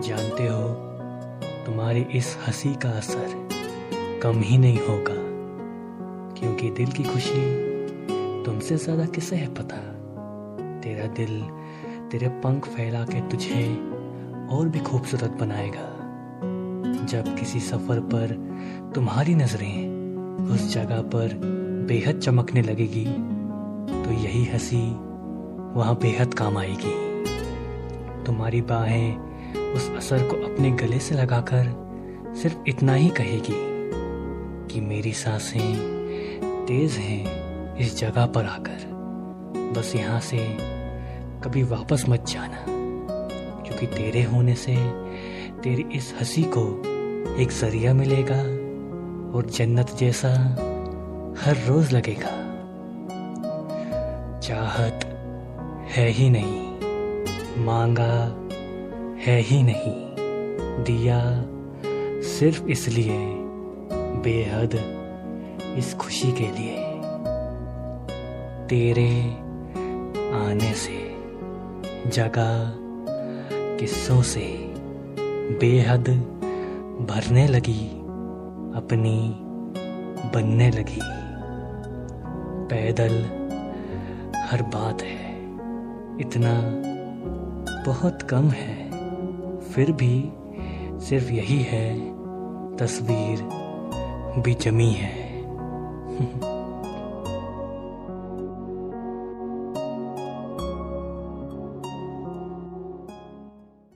जानते हो, तुम्हारी इस हँसी का असर कम ही नहीं होगा, क्योंकि दिल की खुशी तुमसे ज़्यादा किसे है पता? तेरा दिल तेरे पंख फैला के तुझे और भी खूबसूरत बनाएगा, जब किसी सफ़र पर तुम्हारी नज़रें उस जगह पर बेहद चमकने लगेगी। तो यही हँसी वहाँ बेहद काम आएगी। तुम्हारी बाहें उस असर को अपने गले से लगाकर सिर्फ़ इतना ही कहेगी कि मेरी साँसें तेज हैं इस जगह पर आकर। बस यहाँ से कभी वापस मत जाना, क्योंकि तेरे होने से तेरी इस हँसी को एक ज़रिया मिलेगा। और जन्नत जैसा हर रोज लगेगा। चाहत है ही नहीं, मांगा है ही नहीं, दिया सिर्फ़ इसलिए बेहद इस खुशी के लिए। तेरे आने से जगा किस्सों से बेहद भरने लगी। अपनी बनने लगी। पैदल हर बात है। इतना बहुत कम है। फिर भी सिर्फ़ यही है, तस्वीर भी जमी है।